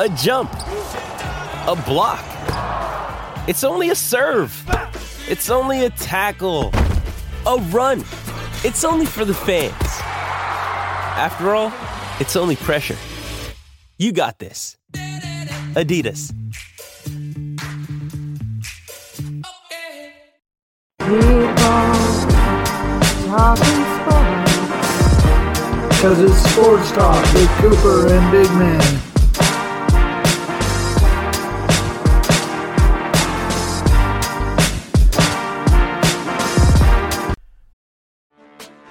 a jump, a block. It's only a serve. It's only a tackle, a run. It's only for the fans. After all, it's only pressure. You got this. Adidas. Because it's Sports Talk with Cooper and Big Man.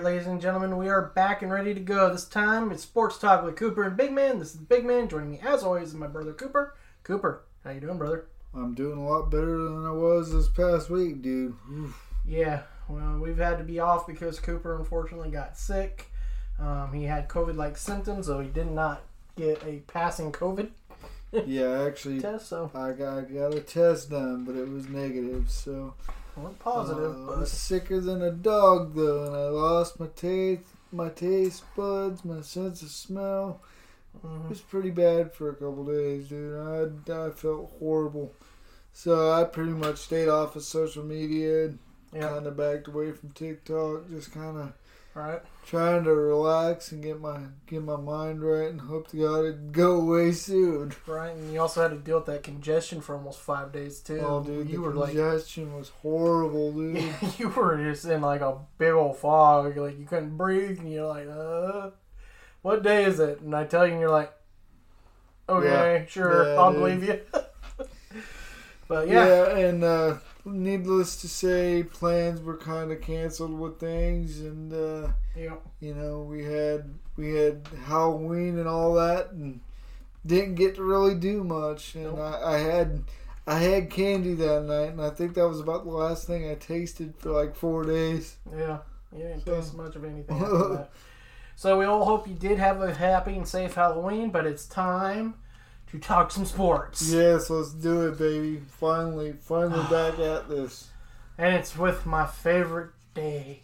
right, ladies and gentlemen, we are back and ready to go. This time it's Sports Talk with Cooper and Big Man. This is Big Man. Joining me as always is my brother Cooper. Cooper, how you doing, brother? I'm doing a lot better than I was this past week, dude. Oof. Yeah, well, we've had to be off because Cooper unfortunately got sick. Um, he had COVID-like symptoms, so he did not get a passing COVID Yeah, actually, test. So I got, I got a test done, but it was negative, so. We're positive, Uh, I but was sicker than a dog, though, and I lost my taste, my taste buds, my sense of smell. Mm-hmm. It was pretty bad for a couple days, dude. I, I felt horrible. So I pretty much stayed off of social media, yeah, kind of backed away from TikTok, just kind of all right. Trying to relax and get my get my mind right, and hope to God it'd go away soon. Right, and you also had to deal with that congestion for almost five days too. Oh, dude, you the were like, congestion was horrible, dude. you were just in like a big old fog, like you couldn't breathe, and you're like, uh, what day is it? And I tell you, and you're like, okay, Yeah. sure, Yeah, I'll dude. believe you. but yeah, Yeah, and uh, needless to say, plans were kind of canceled with things, and uh, yeah, you know we had we had Halloween and all that, and didn't get to really do much. And Nope. I, I had I had candy that night, and I think that was about the last thing I tasted for like four days. yeah, you didn't So- taste much of anything. So we all hope you did have a happy and safe Halloween, but it's time to talk some sports. Yes, let's do it, baby. Finally, finally back at this. And it's with my favorite day,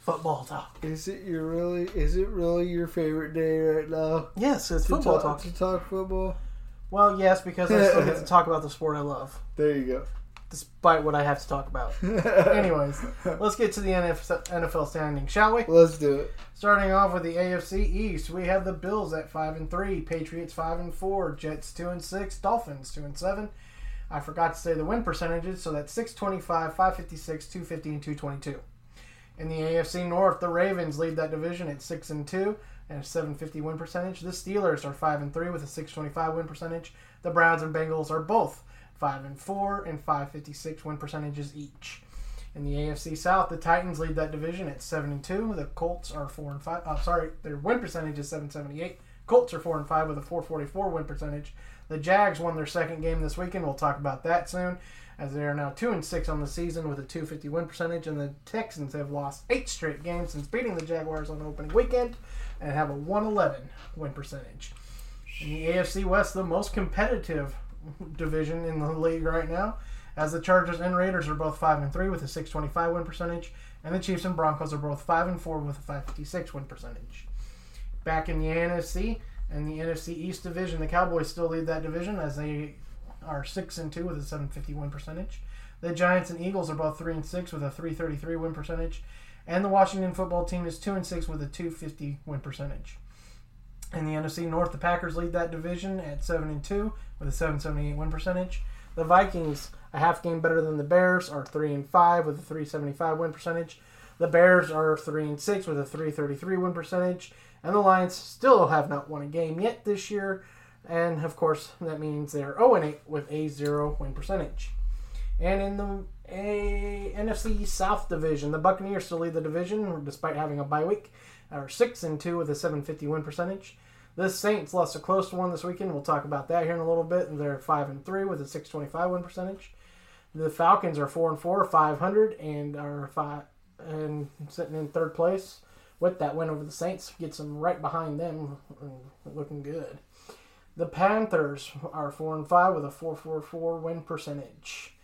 football talk. Is it your really? Is it really your favorite day right now? Yes, it's To football talk, talk. to talk football. Well, yes, because I still get to talk about the sport I love, There you go. Despite what I have to talk about. Anyways, let's get to the NFL standing, shall we? Let's do it. Starting off with the AFC East, we have the Bills at five and three, Patriots five and four, Jets two and six, Dolphins two and seven. I forgot to say the win percentages, so that's 625, 556, 250, and 222. In the AFC North, the Ravens lead that division at six and two and a 750 win percentage. The Steelers are five and three with a 625 win percentage. The Browns and Bengals are both five and four and 556 win percentages each. In the AFC South, the Titans lead that division at seven and two. The Colts are four and five. Uh, sorry, their win percentage is 778. Colts are four and five with a 444 win percentage. The Jags won their second game this weekend. We'll talk about that soon, as they are now two and six on the season with a 250 win percentage. And the Texans have lost eight straight games since beating the Jaguars on opening weekend, and have a 111 win percentage. In the AFC West, the most competitive division in the league right now, as the Chargers and Raiders are both five and three with a 625 win percentage, and the Chiefs and Broncos are both five and four with a 556 win percentage. Back in the NFC and the NFC East division, the Cowboys still lead that division as they are six and two with a 750 win percentage. The Giants and Eagles are both three and six with a 333 win percentage, and the Washington football team is two and six with a 250 win percentage. In the NFC North, the Packers lead that division at seven and two with a 778 win percentage. The Vikings, a half game better than the Bears, are three and five with a 375 win percentage. The Bears are three and six with a 333 win percentage, and the Lions still have not won a game yet this year, and of course that means they're 0 and 8 with a zero win percentage. And in the a, NFC South division, the Buccaneers still lead the division despite having a bye week, are six and two with a 750 win percentage. The Saints lost a close one this weekend. We'll talk about that here in a little bit. And they're five and three with a 625 win percentage. The Falcons are four and four, 500, and are five and sitting in third place with that win over the Saints. Gets them right behind them, looking good. The Panthers are four and five with a 444 win percentage.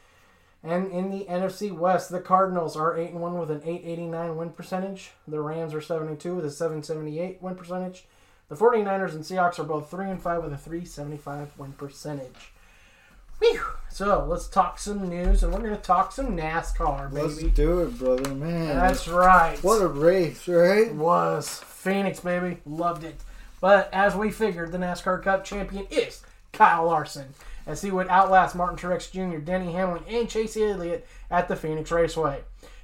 And in the NFC West, the Cardinals are eight and one with an 889 win percentage. The Rams are 72 with a 778 win percentage. The 49ers and Seahawks are both 3 and 5 with a 375 win percentage. Whew. So let's talk some news, and we're going to talk some NASCAR, baby. Let's do it, brother, man. That's right. What a race, right? It was. Phoenix, baby. Loved it. But as we figured, the NASCAR Cup champion is Kyle Larson, as he would outlast Martin Truex Jr., Denny Hamlin, and Chase Elliott at the Phoenix Raceway.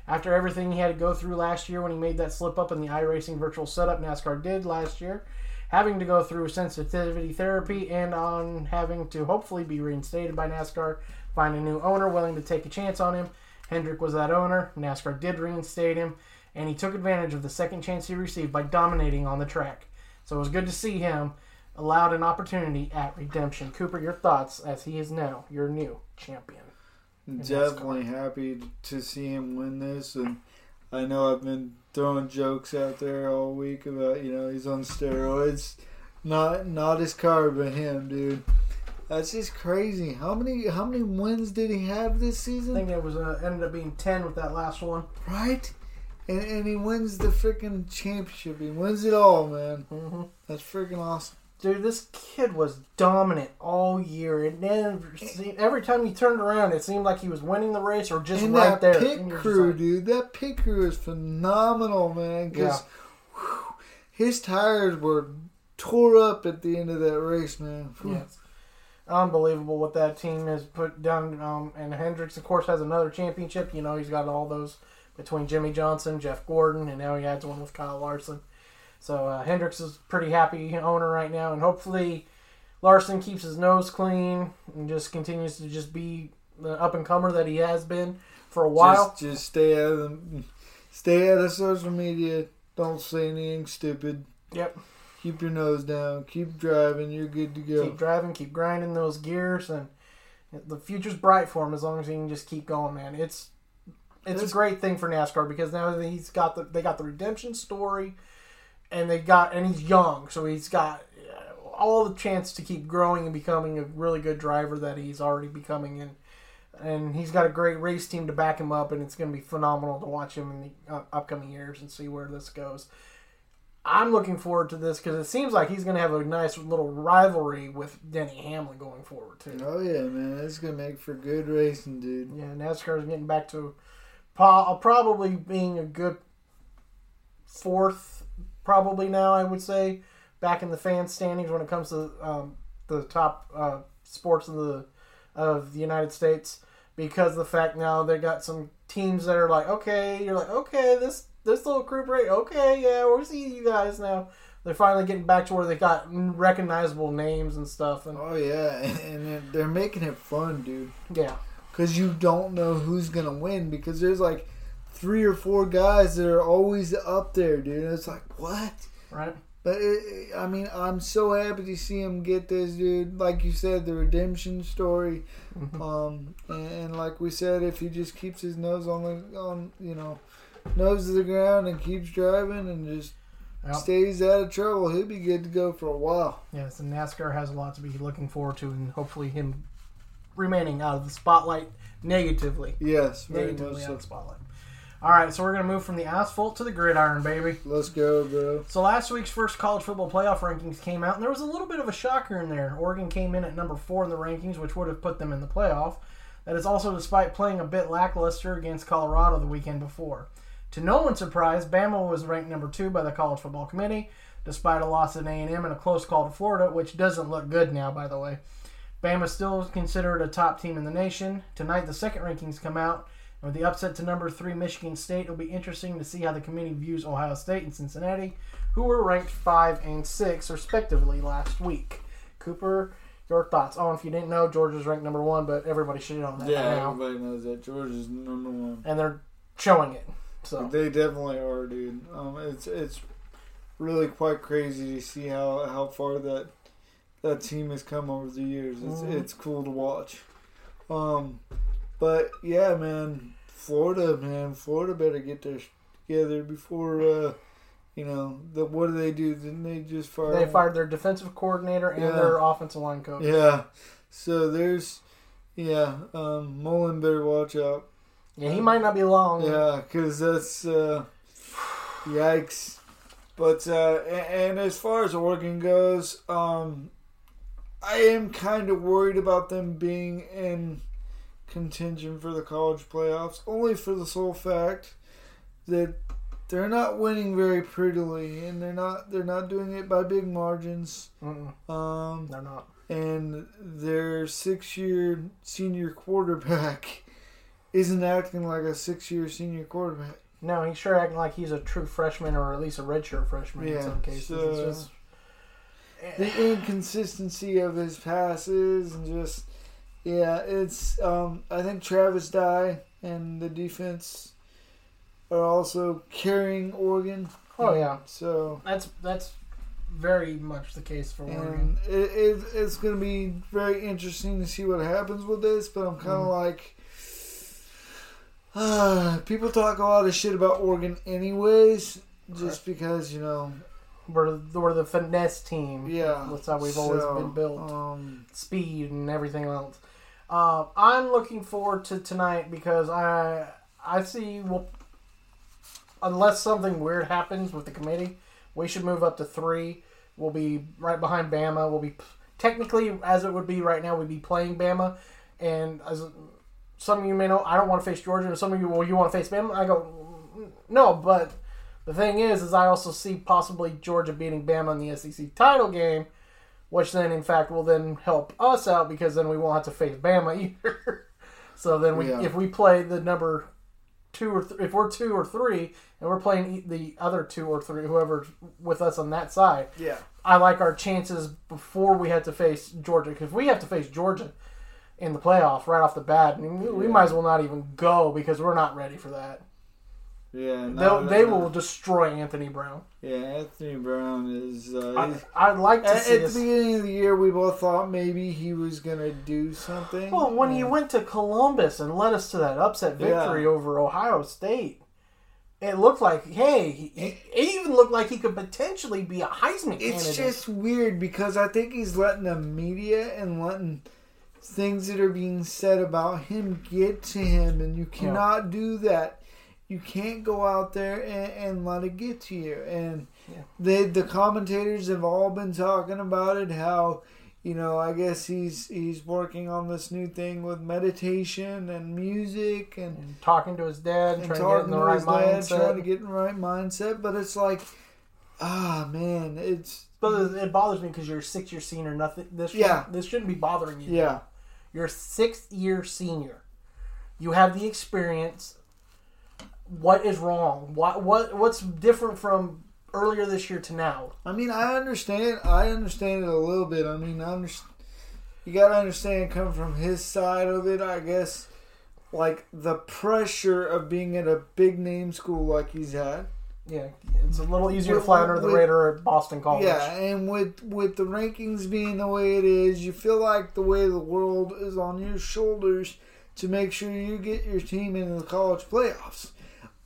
After everything he had to go through last year when he made that slip up in the iRacing virtual setup NASCAR did last year, having to go through sensitivity therapy and on having to hopefully be reinstated by NASCAR, find a new owner willing to take a chance on him. Hendrick was that owner. NASCAR did reinstate him, and he took advantage of the second chance he received by dominating on the track. So it was good to see him allowed an opportunity at redemption. Cooper, your thoughts as he is now your new champion. Definitely happy to see him win this, and I know I've been throwing jokes out there all week about you know he's on steroids. Not not his car, but him, dude. That's just crazy. How many how many wins did he have this season? I think it was uh, ended up being ten with that last one. Right? And and he wins the freaking championship. He wins it all, man. Mm-hmm. That's freaking awesome. Dude, this kid was dominant all year. and seemed, every time he turned around, it seemed like he was winning the race or just and right that there. pit And you're just crew, like, dude. That pit crew is phenomenal, man. Because his tires were tore up at the end of that race, man. Yeah, unbelievable what that team has put down. Um, and Hendricks, of course, has another championship. You know, he's got all those between Jimmie Johnson, Jeff Gordon, and now he adds one with Kyle Larson. So uh, Hendricks is pretty happy owner right now, and hopefully Larson keeps his nose clean and just continues to just be the up and comer that he has been for a while. Just, just stay out of the, stay out of social media. Don't say anything stupid. yep. Keep your nose down. Keep driving. You're good to go. keep driving, keep grinding those gears, and the future's bright for him as long as he can just keep going, man. It's it's a great thing for NASCAR because now he's got the they got the redemption story, and they got and he's young, so he's got uh, all the chance to keep growing and becoming a really good driver that he's already becoming, and and he's got a great race team to back him up, and it's going to be phenomenal to watch him in the uh, upcoming years and see where this goes. I'm looking forward to this because it seems like he's going to have a nice little rivalry with Denny Hamlin going forward too. Oh yeah, man. It's gonna make for good racing, dude. Yeah, NASCAR is getting back to probably being a good fourth, probably now I would say, back in the fan standings when it comes to um, the top uh, sports of the of the United States because of the fact now they got some teams that are like, okay, you're like, okay, this this little group right, okay, yeah, we're seeing you guys now. They're finally getting back to where they got recognizable names and stuff, and Oh yeah, and they're- they're making it fun, dude. yeah, Because you don't know who's gonna win because there's like three or four guys that are always up there, dude. It's like what? right. But it, I mean, I'm so happy to see him get this, dude. Like you said, the redemption story. Um, and, and like we said, if he just keeps his nose on the on, you know, nose to the ground and keeps driving and just Yep. stays out of trouble, he'll be good to go for a while. Yes, and NASCAR has a lot to be looking forward to, and hopefully him remaining out of the spotlight negatively. Yes, very Negatively much out of the spotlight. All right, so we're gonna move from the asphalt to the gridiron, baby. Let's go, bro. So last week's first college football playoff rankings came out, and there was a little bit of a shocker in there. Oregon came in at number four in the rankings, which would have put them in the playoff. That is also despite playing a bit lackluster against Colorado the weekend before. To no one's surprise, Bama was ranked number two by the College Football Committee, despite a loss at A&M and a close call to Florida, which doesn't look good now, by the way. Bama still considered a top team in the nation. Tonight, the second rankings come out. With the upset to number three Michigan State, it'll be interesting to see how the committee views Ohio State and Cincinnati, who were ranked five and six respectively last week. Cooper, your thoughts? Oh, if you didn't know, Georgia's ranked number one, but everybody should know that Yeah, now. everybody knows that Georgia's number one. And they're showing it. So They definitely are, dude. Um, it's it's really quite crazy to see how, how far that that team has come over the years. It's Mhm. it's cool to watch. Um, but yeah, man, Florida, man, Florida better get their together before. Uh, you know, the what do they do? Didn't they just fire? they fired their defensive coordinator and Yeah. their offensive line coach. Yeah. So there's, yeah, um, Mullen better watch out. Yeah, he might not be long. Yeah, because that's uh, yikes. But uh, a- and as far as Oregon goes, um, I am kind of worried about them being in contention for the college playoffs, only for the sole fact that they're not winning very prettily, and they're not they're not doing it by big margins. Mm-mm, Um, they're not. and their six-year senior quarterback isn't acting like a six-year senior quarterback. No, he's sure acting like he's a true freshman or at least a redshirt freshman in some cases. so- it's just The inconsistency of his passes and just yeah, it's um, I think Travis Dye and the defense are also carrying Oregon. oh yeah, So that's that's very much the case for Oregon. and it, it, it's going to be very interesting to see what happens with this. But I'm kind of like, uh, people talk a lot of shit about Oregon, anyways, just because you know, We're we're the finesse team. yeah, that's how we've always been built. Um, speed and everything else. Uh, I'm looking forward to tonight because I I see well, unless something weird happens with the committee, we should move up to three. We'll be right behind Bama. We'll be technically as it would be right now. We'd be playing Bama, and as some of you may know, I don't want to face Georgia, and some of you well, you want to face Bama. I go no, but the thing is, is I also see possibly Georgia beating Bama in the SEC title game which then in fact will then help us out because then we won't have to face Bama either. so then we, Yeah. if we play the number two or th- if we're two or three and we're playing the other two or three, whoever's with us on that side, yeah, I like our chances before we have to face Georgia because we have to face Georgia in the playoff right off the bat, I mean, we, we might as well not even go because we're not ready for that. Yeah, no, they will destroy Anthony Brown. Yeah, Anthony Brown is. Uh, I, I'd like to at, see at us. the beginning of the year, we both thought maybe he was gonna do something. Well, when he went to Columbus and led us to that upset victory Yeah. over Ohio State, it looked like, hey, he, he- it even looked like he could potentially be a Heisman It's candidate. just weird because I think he's letting the media and letting things that are being said about him get to him, and you cannot do that. You can't go out there and, and let it get to you. And Yeah. they, the commentators have all been talking about it. How you know, I guess he's he's working on this new thing with meditation and music and And talking to his dad and trying to get in the to right his dad, mindset. trying to get in the right mindset. But it's like, ah, man, it's but it bothers me because you're a six year senior. Nothing. This Yeah. shouldn't, this shouldn't be bothering you. yeah. You're a sixth year senior. You have the experience. What is wrong? What what what's different from earlier this year to now? I mean, I understand. I understand it a little bit. I mean, I understand. You gotta understand, coming from his side of it, I guess, like the pressure of being at a big name school like he's at. Yeah, it's a little easier to With- fly under the with- radar at Boston College. Yeah, and with with the rankings being the way it is, you feel like the way the world is on your shoulders to make sure you get your team into the college playoffs.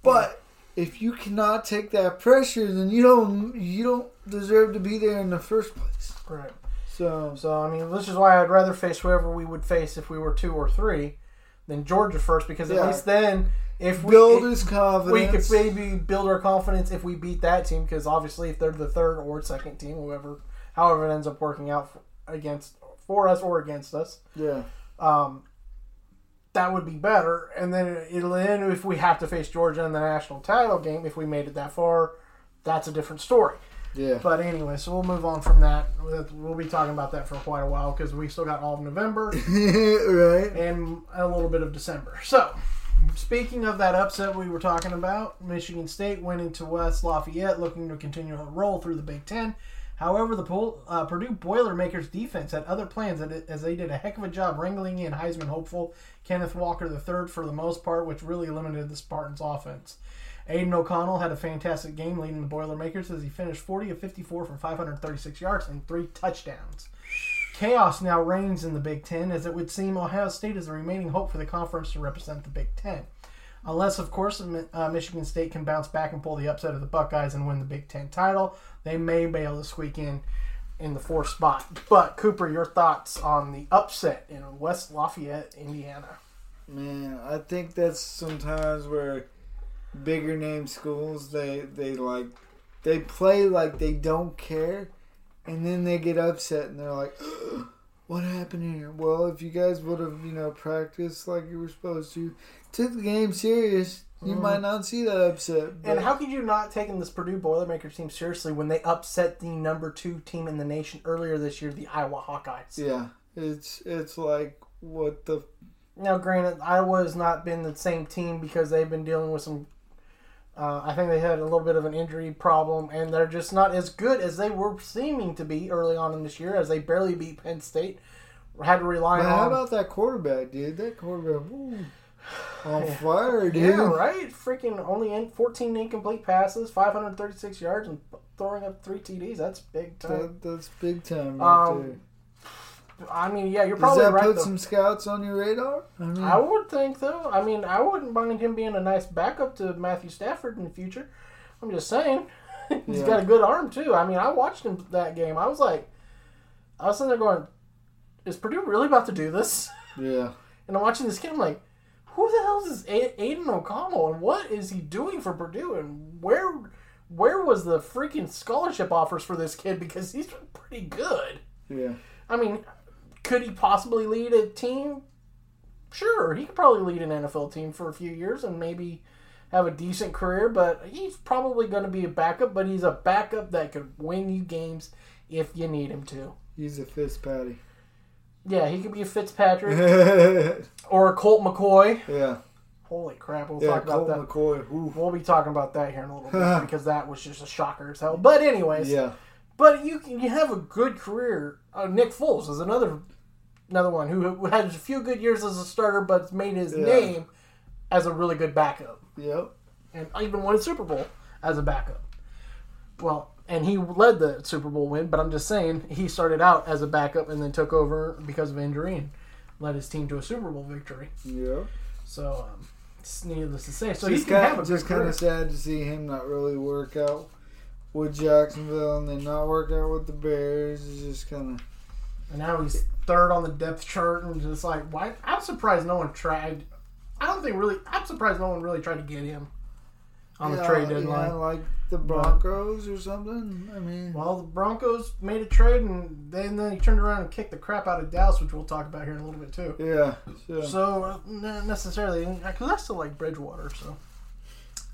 But if you cannot take that pressure, then you don't you don't deserve to be there in the first place. Right. So So I mean, this is why I'd rather face whoever we would face if we were two or three than Georgia first, because at Yeah. least then, if we build his we could maybe build our confidence if we beat that team, because obviously if they're the third or second team, whoever, however it ends up working out for, against for us or against us, yeah, um, that would be better. And then it'll end if we have to face Georgia in the national title game. If we made it that far, that's a different story. Yeah. But anyway, so we'll move on from that. We'll be talking about that for quite a while because we still got all of November right. and a little bit of December. So, speaking of that upset we were talking about, Michigan State went into West Lafayette looking to continue to roll through the Big Ten. However, the uh, Purdue Boilermakers defense had other plans as they did a heck of a job wrangling in Heisman hopeful Kenneth Walker III for the most part, which really limited the Spartans' offense. Aidan O'Connell had a fantastic game leading the Boilermakers as he finished 40 of 54 for 536 yards and three touchdowns. Chaos now reigns in the Big Ten, as it would seem Ohio State is the remaining hope for the conference to represent the Big Ten. Unless, of course, uh, Michigan State can bounce back and pull the upset of the Buckeyes and win the Big Ten title, they may to squeak in in the fourth spot. But Cooper, your thoughts on the upset in West Lafayette, Indiana? Man, I think that's sometimes where bigger name schools they they like they play like they don't care, and then they get upset and they're like. What happened here? Well, if you guys would have, you know, practiced like you were supposed to, took the game serious, you might not see that upset. And how could you not taking this Purdue Boilermakers team seriously when they upset the number two team in the nation earlier this year, the Iowa Hawkeyes? Yeah, it's it's like what the Now, granted, Iowa has not been the same team because they've been dealing with some. Uh, I think they had a little bit of an injury problem, and they're just not as good as they were seeming to be early on in this year, as they barely beat Penn State. Had to rely Man, on. how about that quarterback, dude? That quarterback, woo, on fire, dude. yeah, right. Freaking only in 14 incomplete passes, 536 yards, and throwing up three TDs. That's big time. That, that's big time right Um, I mean, yeah, you're there. Does probably that right. put though. some scouts on your radar? I mean, I would think though. I mean, I wouldn't mind him being a nice backup to Matthew Stafford in the future. I'm just saying, he's Yeah. got a good arm too. I mean, I watched him that game. I was like, I was sitting there going, "Is Purdue really about to do this?" yeah, And I'm watching this kid. I'm like, "Who the hell is this A- Aidan O'Connell? And what is he doing for Purdue? And where, where was the freaking scholarship offers for this kid? Because he's been pretty good." yeah. I mean, could he possibly lead a team? Sure, he could probably lead an NFL team for a few years and maybe have a decent career, but he's probably going to be a backup, but he's a backup that could win you games if you need him to. He's a Fitzpatty. Yeah, he could be a Fitzpatrick or a Colt McCoy. yeah, Holy crap, we'll yeah. talk about Colt that. McCoy. Ooh. We'll be talking about that here in a little bit because that was just a shocker as hell. But anyways, Yeah, But you can you have a good career. Uh, Nick Foles is another another one who, who had a few good years as a starter, but made his Yeah. name as a really good backup, yep. and even won a Super Bowl as a backup. Well, and he led the Super Bowl win, but I'm just saying he started out as a backup and then took over because of injury and led his team to a Super Bowl victory. Yep. So um, it's needless to say. So just he kind, have a just kind of sad to see him not really work out with Jacksonville and then not work out with the Bears. It's just kind of And now he's third on the depth chart, and just like, why? I'm surprised no one tried. I don't think really. I'm surprised no one really tried to get him on the trade deadline. Yeah, like the Broncos or something. I mean, Well, the Broncos made a trade, and then then he turned around and kicked the crap out of Dallas, which we'll talk about here in a little bit too. yeah. So, So uh, not necessarily, because I still like Bridgewater. So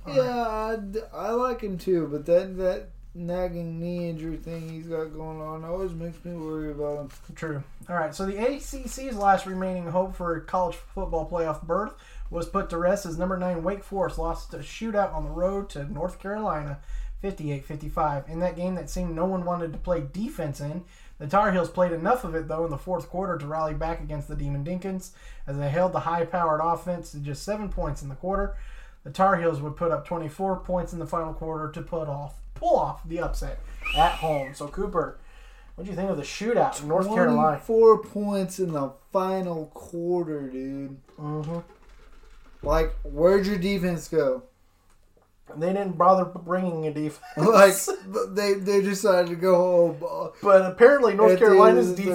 yeah, I, I like him too, but that that nagging knee injury thing he's got going on always makes me worry about him. True. All right. So the ACC's last remaining hope for a college football playoff berth was put to rest as number nine Wake Forest lost a shootout on the road to North Carolina, 58-55. In that game that seemed no one wanted to play defense in, the Tar Heels played enough of it though in the fourth quarter to rally back against the Demon Deacons as they held the high-powered offense to just seven points in the quarter. The Tar Heels would put up 24 points in the final quarter to put off pull off the upset at home. So Cooper. What do you think of the shootout in North Carolina? Four points in the final quarter, dude. hmm Like, where'd your defense go? They didn't bother bringing a defense. Like, they they decided to go home. but apparently North At the end Carolina's of the third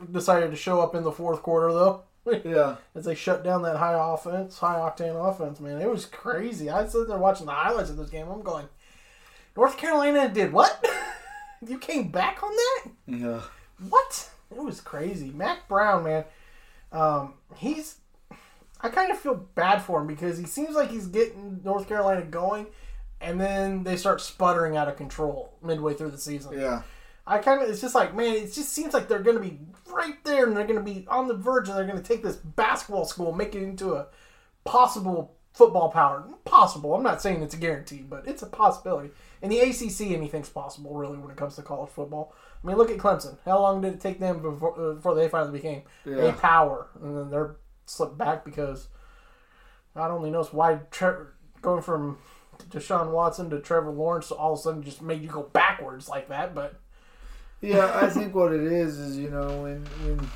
defense decided to show up in the fourth quarter, though, Yeah. as they shut down that high offense, high octane offense. Man, it was crazy. I sitting there watching the highlights of this game. I'm going, North Carolina did what? you came back on that? Yeah. What? It was crazy. Mack Brown, man. Um, he's I kind of feel bad for him because he seems like he's getting North Carolina going, and then they start sputtering out of control midway through the season. Yeah. I kind of, it's just like, man, it just seems like they're going to be right there and they're going to be on the verge and they're going to take this basketball school, make it into a possible football power. Possible. I'm not saying it's a guarantee, but it's a possibility. In the ACC, anything's possible, really, when it comes to college football. I mean, look at Clemson. How long did it take them before, uh, before they finally became Yeah. a power? And then they're slipped back because God only knows why Tre- going from Deshaun Watson to Trevor Lawrence all of a sudden just made you go backwards like that, but. Yeah, I think what it is is you know when when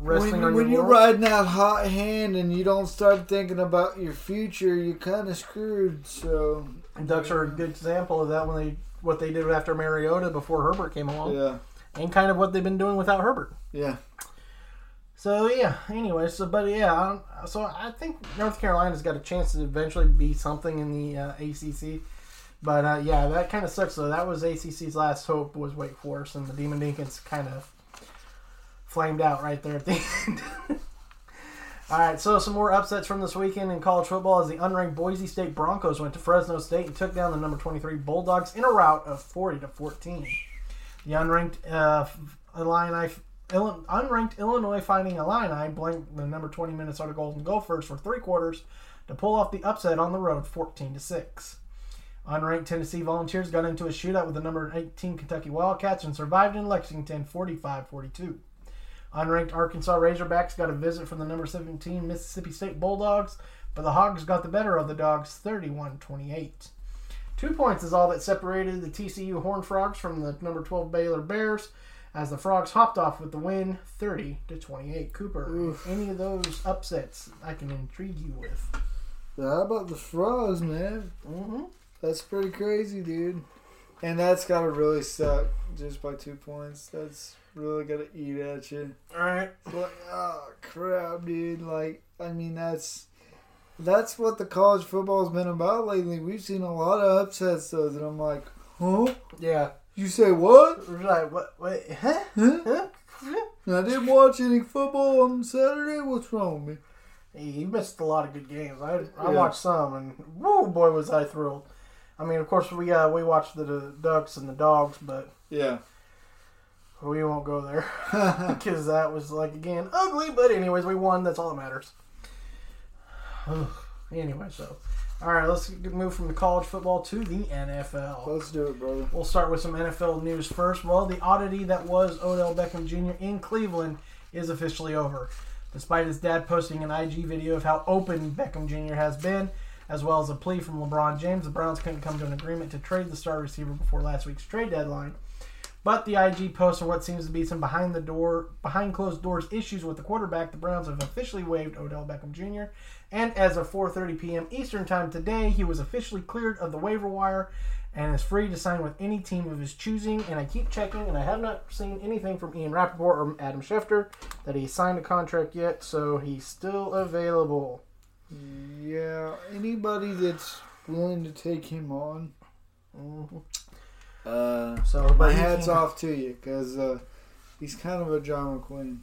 Wrestling when, on when you're riding that hot hand and you don't start thinking about your future, you're kind of screwed. So Ducks are a good example of that when they what they did after Mariota before Herbert came along, yeah, and kind of what they've been doing without Herbert. yeah, So yeah. Anyway, so but yeah, I so I think North Carolina's got a chance to eventually be something in the uh, ACC. But uh, yeah, that kind of sucks. though. that was ACC's last hope was Wake Forest, and the Demon Deacons kind of flamed out right there at the end. All right, so some more upsets from this weekend in college football as the unranked Boise State Broncos went to Fresno State and took down the number 23 Bulldogs in a rout of 40 to 14. The unranked uh, Illini, Unranked Illinois Fighting Illini blanked the number 20 Minnesota Golden Gophers for three quarters to pull off the upset on the road, 14 to six. Unranked Tennessee Volunteers got into a shootout with the number 18 Kentucky Wildcats and survived in Lexington, 45-42. Unranked Arkansas Razorbacks got a visit from the number 17 Mississippi State Bulldogs, but the Hogs got the better of the Dogs 31 28. Two points is all that separated the TCU Horned Frogs from the number 12 Baylor Bears as the Frogs hopped off with the win 30 to 28. Cooper, any of those upsets I can intrigue you with? How about the frogs, man? Mm-hmm. That's pretty crazy, dude. And that's gotta really suck just by two points. That's really gonna eat at you. All right. It's like, oh crap, dude. Like, I mean, that's that's what the college football's been about lately. We've seen a lot of upsets, though. That I'm like, huh? Yeah. You say what? Right. What? Wait. Huh? Huh? Huh? I didn't watch any football on Saturday. What's wrong with me? Hey, you missed a lot of good games. I I Yeah. watched some, and whoa, boy, was I thrilled. I mean, of course, we uh, we watched the, the Ducks and the Dogs, but Yeah. we won't go there because that was like again ugly. But anyways, we won. That's all that matters. Anyway, so all right, let's move from the college football to the NFL. Let's do it, brother. We'll start with some NFL news first. Well, the oddity that was Odell Beckham Jr. in Cleveland is officially over. Despite his dad posting an IG video of how open Beckham Jr. has been, as well as a plea from LeBron James, the Browns couldn't come to an agreement to trade the star receiver before last week's trade deadline. But the IG post and what seems to be some behind the door, behind closed doors issues with the quarterback, the Browns have officially waived Odell Beckham Jr. And as of 4:30 p.m. Eastern Time today, he was officially cleared of the waiver wire and is free to sign with any team of his choosing. And I keep checking, and I have not seen anything from Ian Rapoport or Adam Schefter that he signed a contract yet, so he's still available. Yeah. Anybody that's willing to take him on, Mhm. uh, So, my hat's off to you because uh, he's kind of a John McQueen.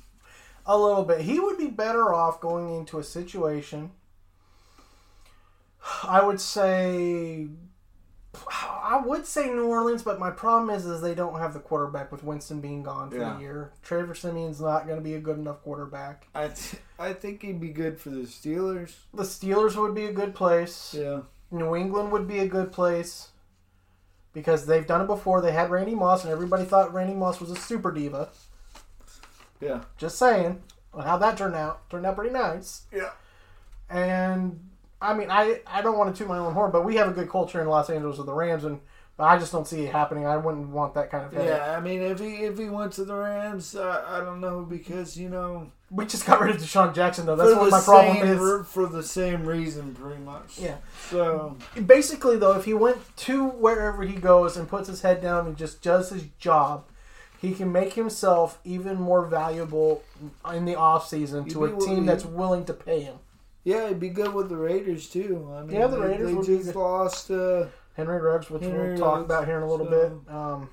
A little bit. He would be better off going into a situation. I would say. I would say New Orleans, but my problem is, is they don't have the quarterback with Winston being gone for Yeah. the year. Trevor Siemian's not going to be a good enough quarterback. I th- I think he'd be good for the Steelers. The Steelers would be a good place. Yeah. New England would be a good place because they've done it before. They had Randy Moss, and everybody thought Randy Moss was a super diva. Yeah. Just saying. Well, how that turned out turned out pretty nice. Yeah. And I mean, I I don't want to toot my own horn, but we have a good culture in Los Angeles with the Rams, and but I just don't see it happening. I wouldn't want that kind of headache. Yeah, I mean, if he if he went to the Rams, uh, I don't know because you know We just got rid of DeSean Jackson, though. That's what my problem same, is. for, the same reason, pretty much. Yeah. So Basically, though, if he went to wherever he goes and puts his head down and just does his job, he can make himself even more valuable in the off season to a team that's willing to pay him. Yeah, it'd be good with the Raiders too. I mean, Yeah, the they- Raiders they, would be just lost. Uh, Henry Ruggs, which Henry we'll talk Ruggs, about here in a little so- bit. Um,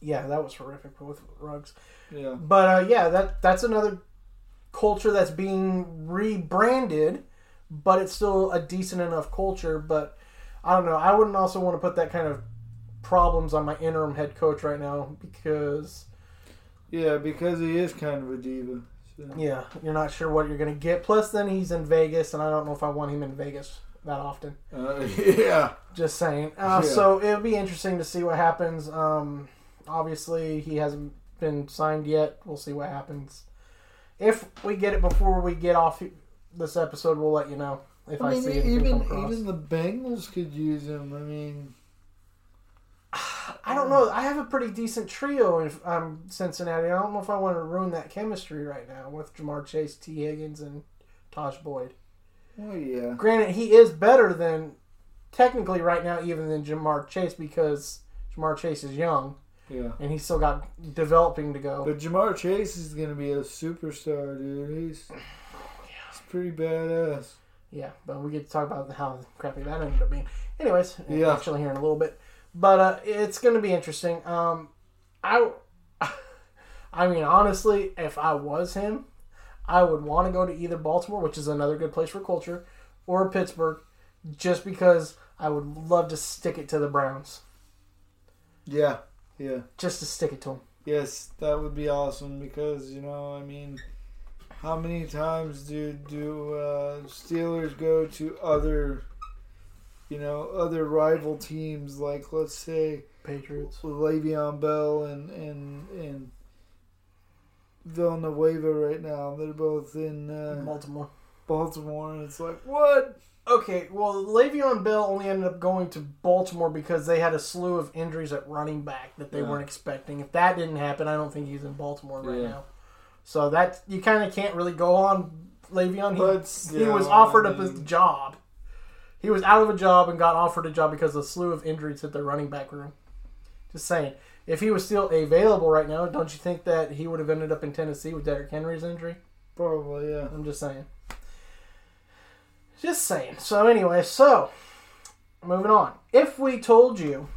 yeah, that was horrific with Ruggs. yeah, But uh, yeah, that that's another culture that's being rebranded, but it's still a decent enough culture. But I don't know. I wouldn't also want to put that kind of problems on my interim head coach right now because Yeah, because he is kind of a diva. So. yeah, you're not sure what you're going to get. Plus, then he's in Vegas, and I don't know if I want him in Vegas that often. Uh, yeah. Just saying. Uh, Yeah. So it'll be interesting to see what happens. Um, obviously, he hasn't been signed yet. We'll see what happens. If we get it before we get off this episode, we'll let you know if I, I mean, see even even the Bengals could use him. I mean, I don't know. I have a pretty decent trio in um, Cincinnati. I don't know if I want to ruin that chemistry right now with Ja'Marr Chase, Tee Higgins, and Tosh Boyd. oh yeah, Granted, he is better than technically right now, even than Ja'Marr Chase because Ja'Marr Chase is young yeah. and he's still got developing to go. But Ja'Marr Chase is gonna be a superstar, dude. He's he's pretty badass. Yeah, but we get to talk about how crappy that ended up being. Anyways, Yeah. actually here in a little bit, but uh, it's going to be interesting. Um, I, I mean, honestly, if I was him, I would want to go to either Baltimore, which is another good place for culture, or Pittsburgh, just because I would love to stick it to the Browns, Yeah, yeah. just to stick it to them. Yes, that would be awesome because you know, I mean, how many times do do uh, Steelers go to other, you know, other rival teams like let's say Patriots. Le'Veon Bell and and and Villanueva right now. They're both in uh, Baltimore. Baltimore, and it's like what? Okay, well, Le'Veon Bell only ended up going to Baltimore because they had a slew of injuries at running back that they Yeah. weren't expecting. If that didn't happen, I don't think he's in Baltimore right Yeah. now. So that you kind of can't really go on Le'Veon. He, But he was offered I a mean- job. He was out of a job and got offered a job because of a slew of injuries at their running back room. Just saying, if he was still available right now, don't you think that he would have ended up in Tennessee with Derrick Henry's injury? Probably, yeah. I'm just saying. Just saying. So anyway, so moving on. If we told you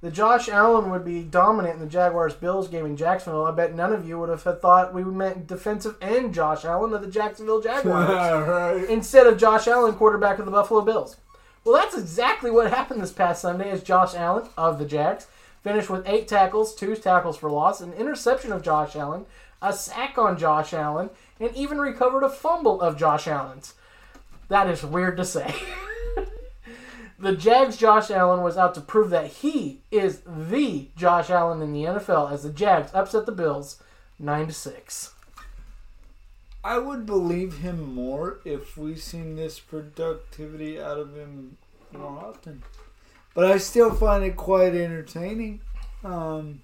that Josh Allen would be dominant in the Jaguars Bills game in Jacksonville, I bet none of you would have thought we meant defensive end Josh Allen of the Jacksonville Jaguars right. instead of Josh Allen, quarterback of the Buffalo Bills. Well, that's exactly what happened this past Sunday as Josh Allen of the Jags finished with eight tackles, two tackles for loss, an interception of Josh Allen, a sack on Josh Allen, and even recovered a fumble of Josh Allen's. That is weird to say. the Jags' Josh Allen was out to prove that he is the Josh Allen in the NFL as the Jags upset the Bills 9 to 6. I would believe him more if we seen this productivity out of him more often. But I still find it quite entertaining. Um,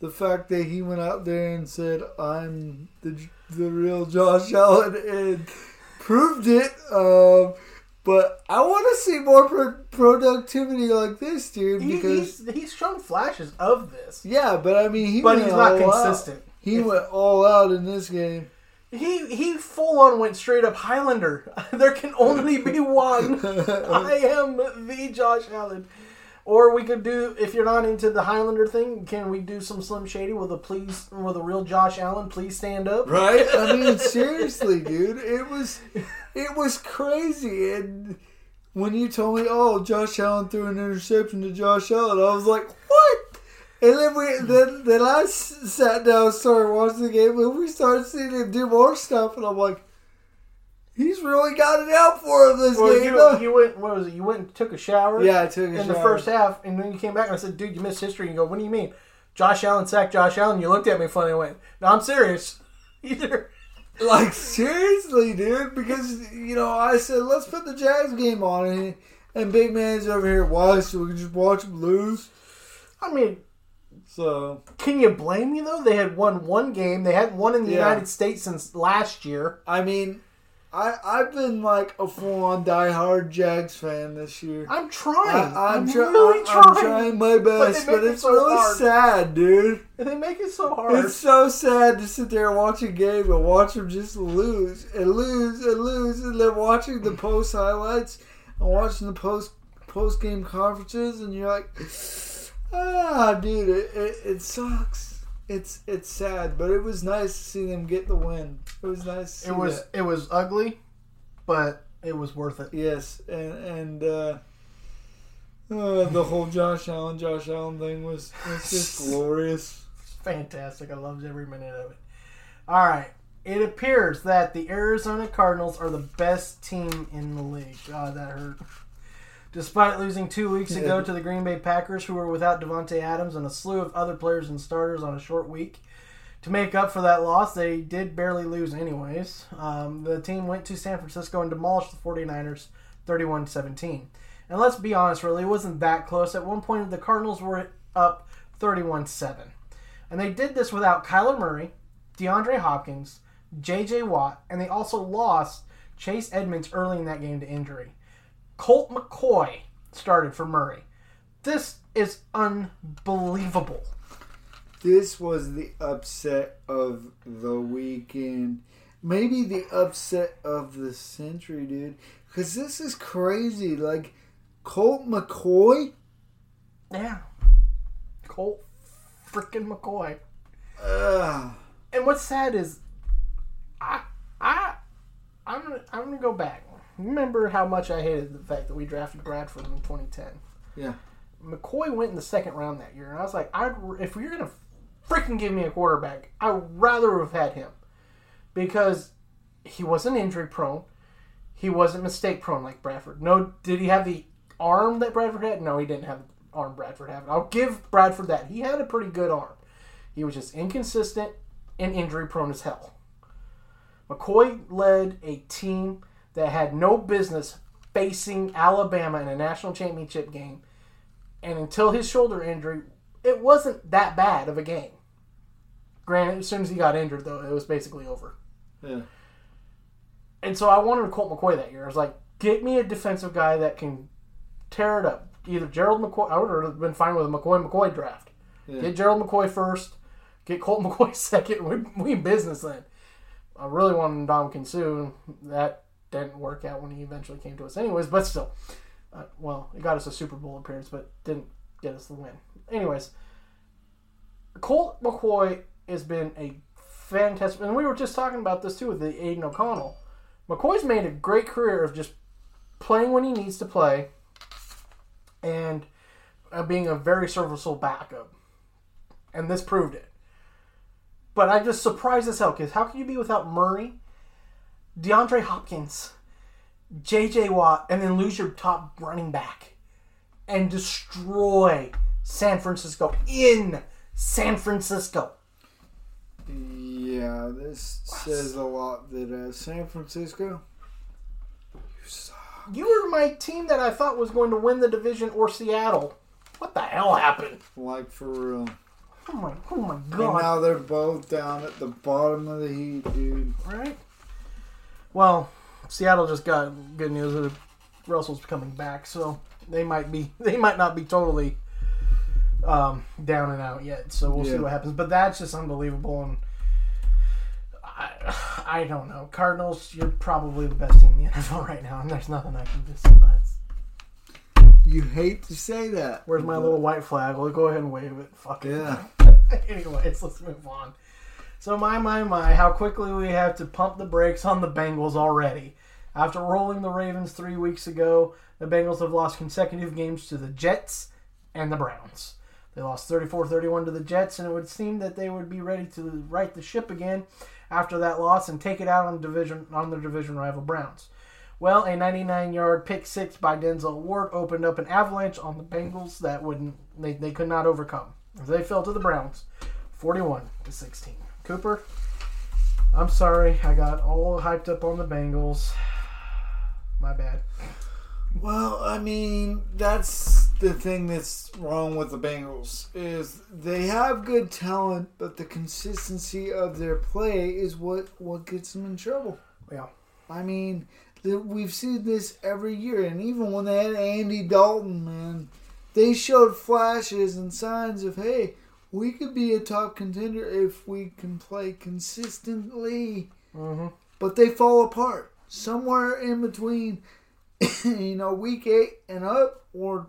the fact that he went out there and said, "I'm the the real Josh Allen," and proved it. Um, but I want to see more pro- productivity like this, dude. He, Because he's, he's shown flashes of this. yeah, but I mean, he But went he's not all out. consistent. He If- went all out in this game. He he full on went straight up Highlander. there can only be one. I am the Josh Allen. Or we could do if you're not into the Highlander thing, can we do some Slim Shady with a please with a real Josh Allen? Please stand up. Right? I mean, seriously, dude, it was it was crazy. And when you told me, "Oh, Josh Allen threw an interception to Josh Allen," I was like, "What?" And then we then then I sat down, and started watching the game, and we started seeing him do more stuff, and I'm like, "He's really got it out for him this Well, game." you, though." you went what was it? You went and took a shower. yeah, I took a in the first half, and then you came back and I said, "Dude, you missed history." And you go, "What do you mean?" Josh Allen sacked Josh Allen. You looked at me funny and went, "No, I'm serious." Either. Like seriously, dude, because you know I said let's put the Jags game on, and, and Big Man's over here. Why? So we can just watch them lose. I mean, So Can you blame me though? They had won one game. They hadn't won in the Yeah. United States since last year. I mean, I I've been like a full on diehard Jags fan this year. I'm trying. I, try- really trying. I'm trying my best, they but, make it it's so really hard. sad, dude. And they make it so hard. It's so sad to sit there and watch a game and watch them just lose and lose and lose, and then watching the post highlights and watching the post post game conferences, and you're like, ah, dude, it, it, it sucks. It's it's sad, but it was nice to see them get the win. It was nice. To see It was that. it was ugly, but it was worth it. yes, and and uh, uh, the whole Josh Allen Josh Allen thing was was just glorious. Fantastic. I loved every minute of it. All right. It appears that the Arizona Cardinals are the best team in the league. God, that hurt. Despite losing two weeks ago to the Green Bay Packers, who were without Davante Adams and a slew of other players and starters on a short week, to make up for that loss, they did barely lose anyways. Um, the team went to San Francisco and demolished the 49ers 31 17. And let's be honest, really, it wasn't that close. At one point, the Cardinals were up 31 7. And they did this without Kyler Murray, DeAndre Hopkins, J.J. Watt, and they also lost Chase Edmonds early in that game to injury. Colt McCoy started for Murray. This is unbelievable. This was the upset of the weekend. Maybe the upset of the century, dude. Because this is crazy. Like, Colt McCoy? Yeah. Colt freaking McCoy. Ugh. And what's sad is, I, I, I'm I'm gonna go back. Remember how much I hated the fact that we drafted Bradford in 2010. Yeah. McCoy went in the second round that year, and I was like, I'd, if you're gonna freaking give me a quarterback, I'd rather have had him because he wasn't injury prone, he wasn't mistake prone like Bradford. No, did he have the arm that Bradford had? No, he didn't have the arm Bradford had. I'll give Bradford that. He had a pretty good arm. He was just inconsistent and injury prone as hell. McCoy led a team that had no business facing Alabama in a national championship game and until his shoulder injury, it wasn't that bad of a game. Granted, as soon as he got injured, though, it was basically over. Yeah. And so I wanted to Colt McCoy that year. I was like, get me a defensive guy that can tear it up. Either Gerald McCoy, I would have been fine with a McCoy McCoy draft. Get Gerald McCoy first, get Colt McCoy second. We, we in business then. I really wanted Dom Suh. That didn't work out when he eventually came to us, anyways. But still, uh, well, it got us a Super Bowl appearance, but didn't get us the win. Anyways, Colt McCoy has been a fantastic, and we were just talking about this too with the Aidan O'Connell. McCoy's made a great career of just playing when he needs to play, and uh, being a very serviceable backup, and this proved it. But I'm just surprised as hell because how can you be without Murray, DeAndre Hopkins? JJ Watt and then lose your top running back and destroy San Francisco in San Francisco. Yeah, this says a lot that uh, San Francisco. You suck. You were my team that I thought was going to win the division or Seattle. What the hell happened? Like for real. Oh my, oh my And god! now they're both down at the bottom of the heat, dude. Right? Well, Seattle just got good news that Russell's coming back, so they might be they might not be totally um, down and out yet. So we'll see what happens. But that's just unbelievable, and I, I don't know. Cardinals, you're probably the best team in the NFL right now, and there's nothing I can just. That's, You hate to say that. where's my little white flag? Well, go ahead and wave it. Fuck it. Yeah. Anyways, let's move on. So my my my, how quickly we have to pump the brakes on the Bengals already. After rolling the Ravens three weeks ago, the Bengals have lost consecutive games to the Jets and the Browns. They lost 34-31 to the Jets, and it would seem that they would be ready to right the ship again after that loss and take it out on division on their division rival Browns. Well, a 99-yard pick six by Denzel Ward opened up an avalanche on the Bengals that wouldn't they, they could not overcome. They fell to the Browns, 41 to 16. Cooper, I'm sorry, I got all hyped up on the Bengals. My bad. Well, I mean, that's the thing that's wrong with the Bengals is they have good talent, but the consistency of their play is what what gets them in trouble. Yeah. I mean, the, we've seen this every year, and even when they had Andy Dalton, man, they showed flashes and signs of hey, we could be a top contender if we can play consistently. Mm-hmm. But they fall apart somewhere in between, you know, week eight and up, or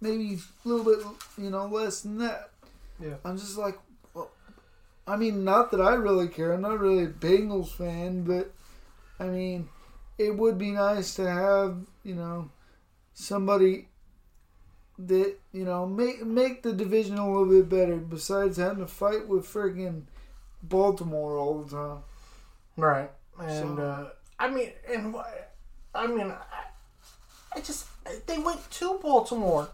maybe a little bit, you know, less than that. Yeah. I'm just like, well, I mean, not that I really care. I'm not really a Bengals fan, but I mean, it would be nice to have you know somebody that you know make make the division a little bit better. Besides having to fight with freaking Baltimore all the time. Right. And So- uh, I mean, and I mean, I, I just they went to Baltimore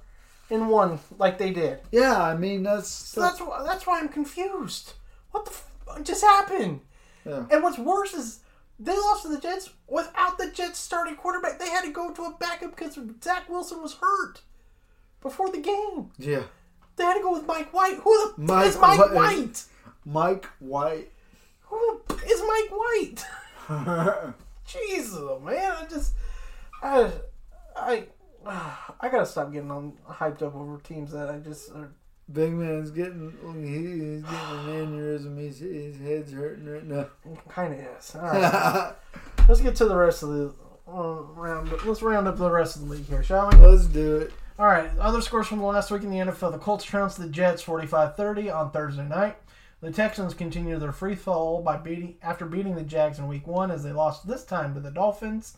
and won like they did. Yeah, I mean that's So that's why that's why I'm confused. What the f- just happened? Yeah. And what's worse is they lost to the Jets without the Jets starting quarterback. They had to go to a backup because Zach Wilson was hurt before the game. yeah. They had to go with Mike White. Who the Mike is Mike White. White? Mike White. Who is Mike White? Jesus, man! I just, I, I, I gotta stop getting on hyped up over teams that I just are Big man's getting he, he's getting an aneurysm. His, his head's hurting right now. kind of is. All right, let's get to the rest of the uh, round. Let's round up the rest of the league here, shall we? Let's do it. All right, other scores from last week in the NFL. The Colts trounced the Jets 45-30 on Thursday night. The Texans continued their free fall by beating after beating the Jags in week 1 as they lost this time to the Dolphins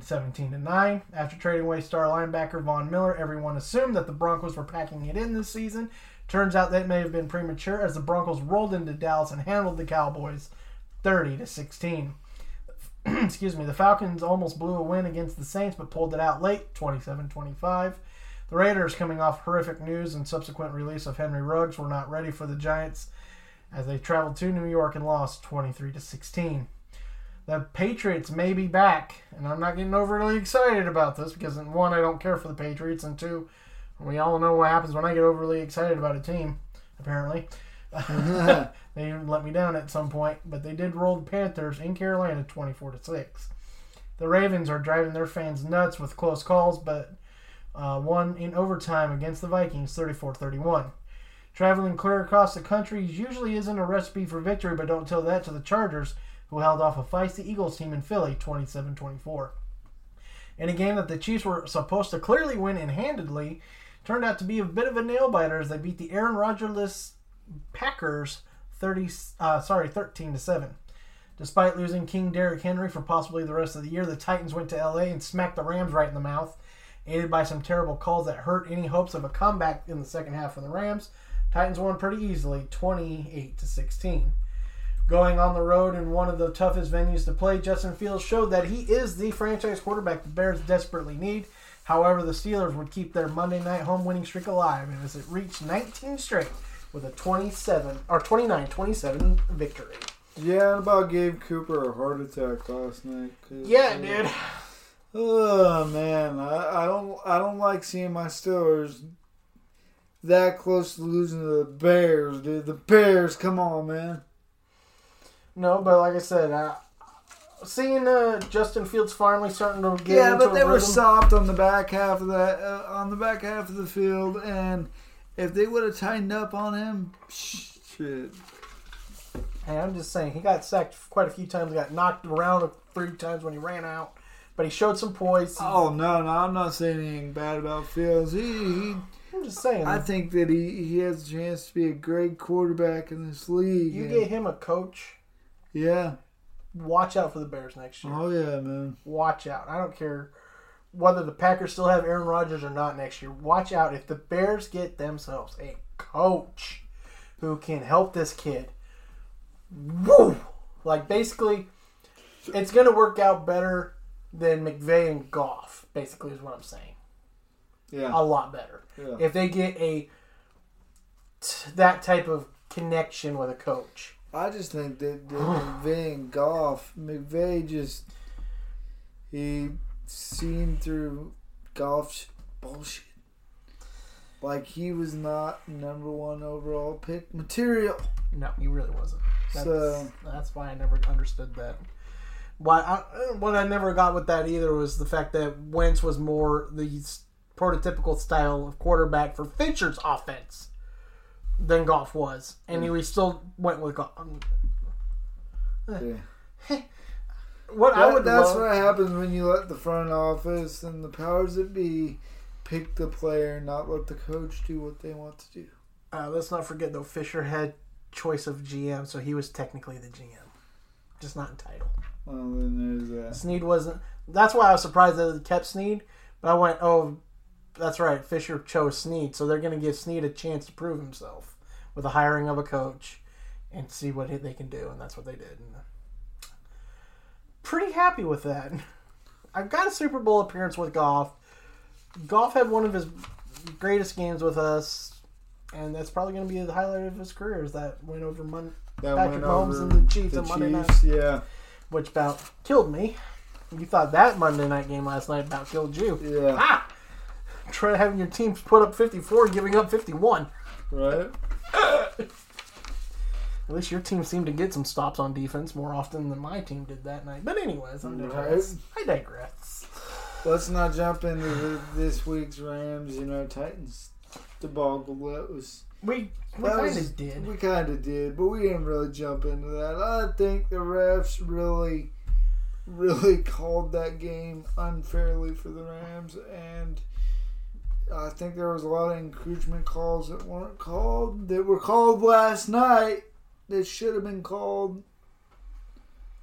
17 to 9. After trading away star linebacker Von Miller, everyone assumed that the Broncos were packing it in this season. Turns out that may have been premature as the Broncos rolled into Dallas and handled the Cowboys 30 to 16. Excuse me, the Falcons almost blew a win against the Saints but pulled it out late 27-25. The Raiders, coming off horrific news and subsequent release of Henry Ruggs, were not ready for the Giants as they traveled to New York and lost 23 to 16. The Patriots may be back, and I'm not getting overly excited about this because one, I don't care for the Patriots, and two, we all know what happens when I get overly excited about a team. Apparently, they let me down at some point, but they did roll the Panthers in Carolina 24 to six. The Ravens are driving their fans nuts with close calls, but uh, won in overtime against the Vikings 34 31. Traveling clear across the country usually isn't a recipe for victory, but don't tell that to the Chargers, who held off a feisty Eagles team in Philly 27 24. In a game that the Chiefs were supposed to clearly win and handedly, turned out to be a bit of a nail biter as they beat the Aaron Rodgers Packers 30 uh, sorry 13 to 7. Despite losing King Derrick Henry for possibly the rest of the year, the Titans went to LA and smacked the Rams right in the mouth, aided by some terrible calls that hurt any hopes of a comeback in the second half for the Rams. Titans won pretty easily, 28 to 16. Going on the road in one of the toughest venues to play, Justin Fields showed that he is the franchise quarterback the Bears desperately need. However, the Steelers would keep their Monday night home winning streak alive and as it reached 19 straight with a 27 or 29-27 victory. Yeah, about gave Cooper a heart attack last night. 'cause- Yeah, dude. Oh man, I, I don't I don't like seeing my Steelers that close to losing to the Bears, dude. The Bears, come on, man. No, but like I said, uh, seeing uh, Justin Fields finally starting to get Yeah, but a they were soft on the back half of that uh, on the back half of the field, and if they would have tightened up on him, shit. Hey, I'm just saying, he got sacked quite a few times. Got knocked around a few times when he ran out, but he showed some poise. Oh no, no, I'm not saying anything bad about Fields. He, he I'm just saying. I think that he, he has a chance to be a great quarterback in this league. you get him a coach. yeah. Watch out for the Bears next year. Oh yeah, man. Watch out. I don't care whether the Packers still have Aaron Rodgers or not next year. Watch out if the Bears get themselves a coach who can help this kid. Woo! Like basically, it's going to work out better than McVay and Goff. Basically, is what I'm saying. Yeah. A lot better Yeah. if they get a t- that type of connection with a coach. I just think that, that McVay and Goff, McVay just he seen through Goff's bullshit. Like he was not number one overall pick material. No, he really wasn't. That's, So- that's why I never understood that. Why I, what I never got with that either was the fact that Wentz was more the prototypical style of quarterback for Fisher's offense than Goff was, and he still went with Goff. Yeah. What I would that's love, what happens when you let the front office and the powers that be pick the player, not let the coach do what they want to do. uh, let's not forget though Fisher had choice of GM, so he was technically the GM, just not in title. Well, then there's that. Snead wasn't. That's why I was surprised that they kept Snead. But I went, oh, that's right. Fisher chose Snead, so they're going to give Snead a chance to prove himself with the hiring of a coach and see what they can do, and that's what they did. And uh, pretty happy with that. I've got a Super Bowl appearance with Goff. Goff had one of his greatest games with us, and that's probably going to be the highlight of his career. Is that win over Mon- That Patrick Mahomes and the Chiefs the on Monday night, Yeah, which about killed me. You thought that Monday night game last night about killed you. yeah, Ah! Try having your teams put up 54 and giving up 51. right. At least your team seemed to get some stops on defense more often than my team did that night. But anyways, I digress. I digress. Let's not jump into the, this week's Rams. You know, Titans debacle. That was We, we kind of did. We kind of did, but we didn't really jump into that. I think the refs really, really called that game unfairly for the Rams, and I think there was a lot of encroachment calls that weren't called that were called last night that should have been called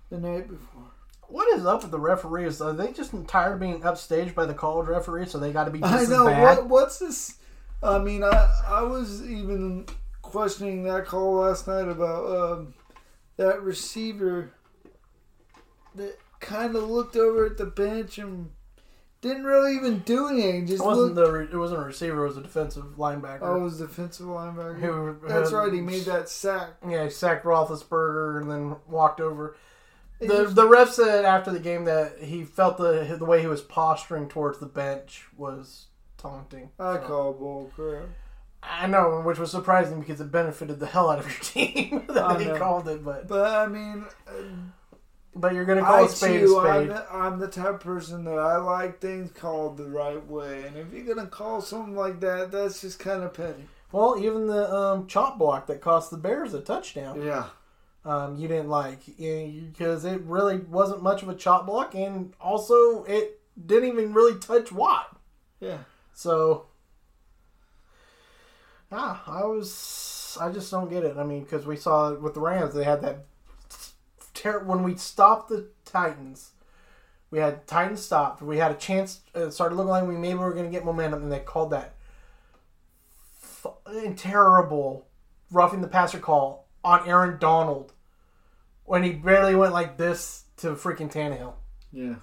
the night before. What is up with the referees? Are they just tired of being upstaged by the college referees, so they got to be just I as know bad? what what's this. I mean, I I was even questioning that call last night about um, that receiver that kind of looked over at the bench and didn't really even do anything. Just It wasn't looked. the re- it wasn't a receiver. It was a defensive linebacker. Oh, it was defensive linebacker. Who- That's right. He made that sack. Yeah, he sacked Roethlisberger and then walked over. It The was- the ref said after the game that he felt the the way he was posturing towards the bench was taunting. I So- call bull crap. I know, which was surprising because it benefited the hell out of your team that I they know. called it. But But I mean, uh, but you're gonna call I a spade too, a I'm the, I'm the type of person that I like things called the right way, and if you're gonna call something like that, that's just kind of petty. Well, even the um, chop block that cost the Bears a touchdown, Yeah. um, you didn't like because it really wasn't much of a chop block, and also it didn't even really touch Watt. Yeah. So, ah, I was, I just don't get it. I mean, because we saw with the Rams, they had that ter- when we stopped the Titans. We had Titans stopped. We had a chance. It started looking like we maybe were going to get momentum, and they called that f- terrible roughing the passer call on Aaron Donald when he barely went like this to freaking Tannehill Yeah.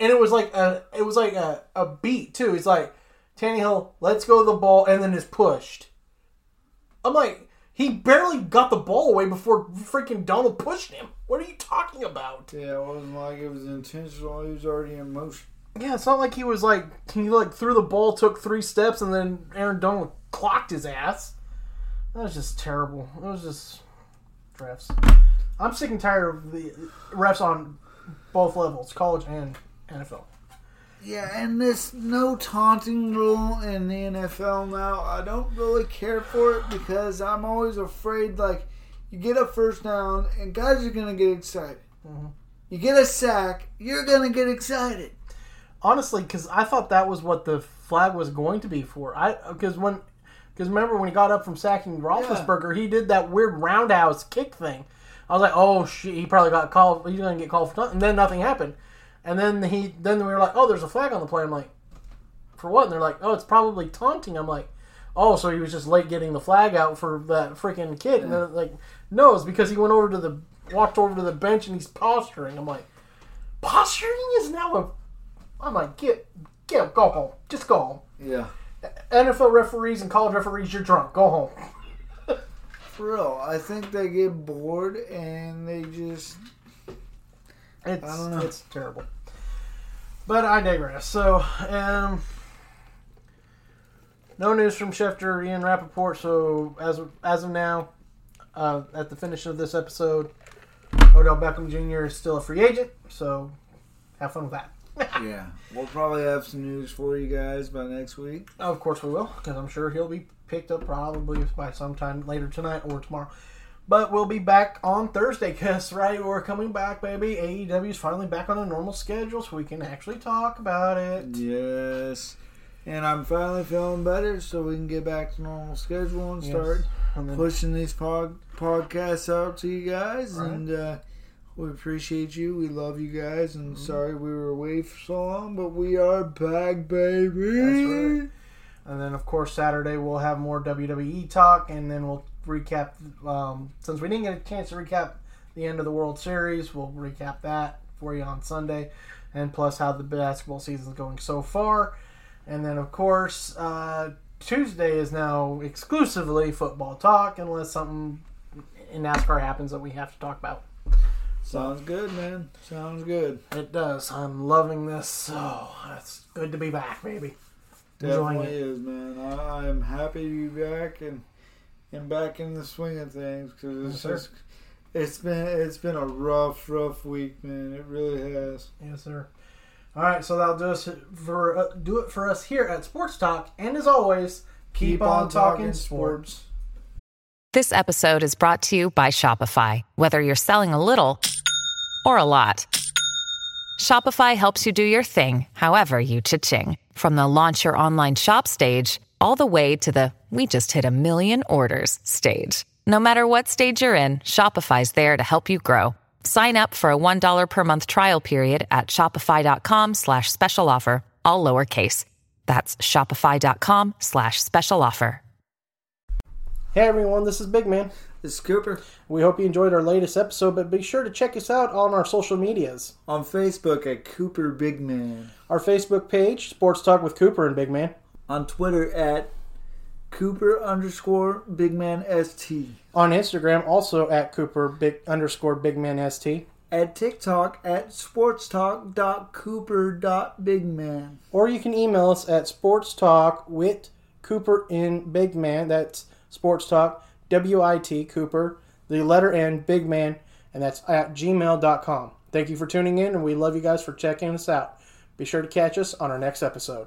And it was like a it was like a, a beat too. It's like Tannehill, let's go the ball, and then is pushed. I'm like, he barely got the ball away before freaking Donald pushed him. What are you talking about? Yeah, it wasn't like it was intentional. He was already in motion. Yeah, it's not like he was like he like threw the ball, took three steps, and then Aaron Donald clocked his ass. That was just terrible. It was just refs. I'm sick and tired of the refs on both levels, college and NFL. Yeah, and this no taunting rule in the NFL now, I don't really care for it because I'm always afraid, like, you get a first down and guys are going to get excited. Mm-hmm. You get a sack, you're going to get excited. honestly because i thought that was what the flag was going to be for i because when because remember when he got up from sacking Roethlisberger, he did that weird roundhouse kick thing i was like oh shit he probably got called he's gonna get called for nothing and then nothing happened and then he then we were like oh there's a flag on the play i'm like for what and they're like oh it's probably taunting i'm like oh so he was just late getting the flag out for that freaking kid and they're like no it's because he went over to the walked over to the bench and he's posturing i'm like posturing is now a I'm like, get, get, go home. Just go home. Yeah. NFL referees and college referees, you're drunk. Go home. For real, I think they get bored and they just. It's, I don't know. It's terrible. But I digress. So, um, no news from Schefter Ian Rapoport. So, as of, as of now, uh, at the finish of this episode, Odell Beckham Jr. is still a free agent. So, have fun with that. yeah. We'll probably have some news for you guys by next week. Of course we will, because I'm sure he'll be picked up probably by sometime later tonight or tomorrow. But we'll be back on Thursday, because, right, we're coming back, baby. AEW is finally back on a normal schedule, so we can actually talk about it. Yes. and I'm finally feeling better, so we can get back to normal schedule and Yes. start And pushing these pod, podcasts out to you guys. Right. And uh, we appreciate you. We love you guys. And sorry we were away for so long, but we are back, baby. That's right. And then, of course, Saturday we'll have more WWE talk, and then we'll recap. Um, since we didn't get a chance to recap the end of the World Series, we'll recap that for you on Sunday, and plus how the basketball season is going so far. And then, of course, uh, Tuesday is now exclusively football talk, unless something in NASCAR happens that we have to talk about. Sounds good, man. Sounds good. It does. I'm loving this. Oh, it's good to be back, baby. Enjoying Definitely it. is, man. I am happy to be back and and back in the swing of things because it's Yes, just it's been it's been a rough, rough week, man. It really has. Yes, sir. All right, so that'll do us for uh, do it for us here at Sports Talk, and as always, keep, on, talking, sports. This episode is brought to you by Shopify. Whether you're selling a little or a lot, Shopify helps you do your thing, however you cha-ching. From the launch your online shop stage, all the way to the we just hit a million orders stage. No matter what stage you're in, Shopify's there to help you grow. Sign up for a $1 per month trial period at shopify.com slash special offer, all lowercase. That's shopify.com slash special offer. Hey everyone, this is Big Man. This is Cooper We hope you enjoyed our latest episode, but be sure to check us out on our social medias. on Facebook at Cooper Big Man, Our Facebook page, Sports Talk with Cooper and Big Man. On Twitter at Cooper underscore Big Man ST, On Instagram, also at Cooper Big underscore Big Man ST. at TikTok at sportstalk.cooper.bigman. Or you can email us at Sports Talk with Cooper in Big Man. That's Sports Talk, W I T Cooper, the letter N, Big Man, and that's at gmail.com. Thank you for tuning in, and we love you guys for checking us out. Be sure to catch us on our next episode.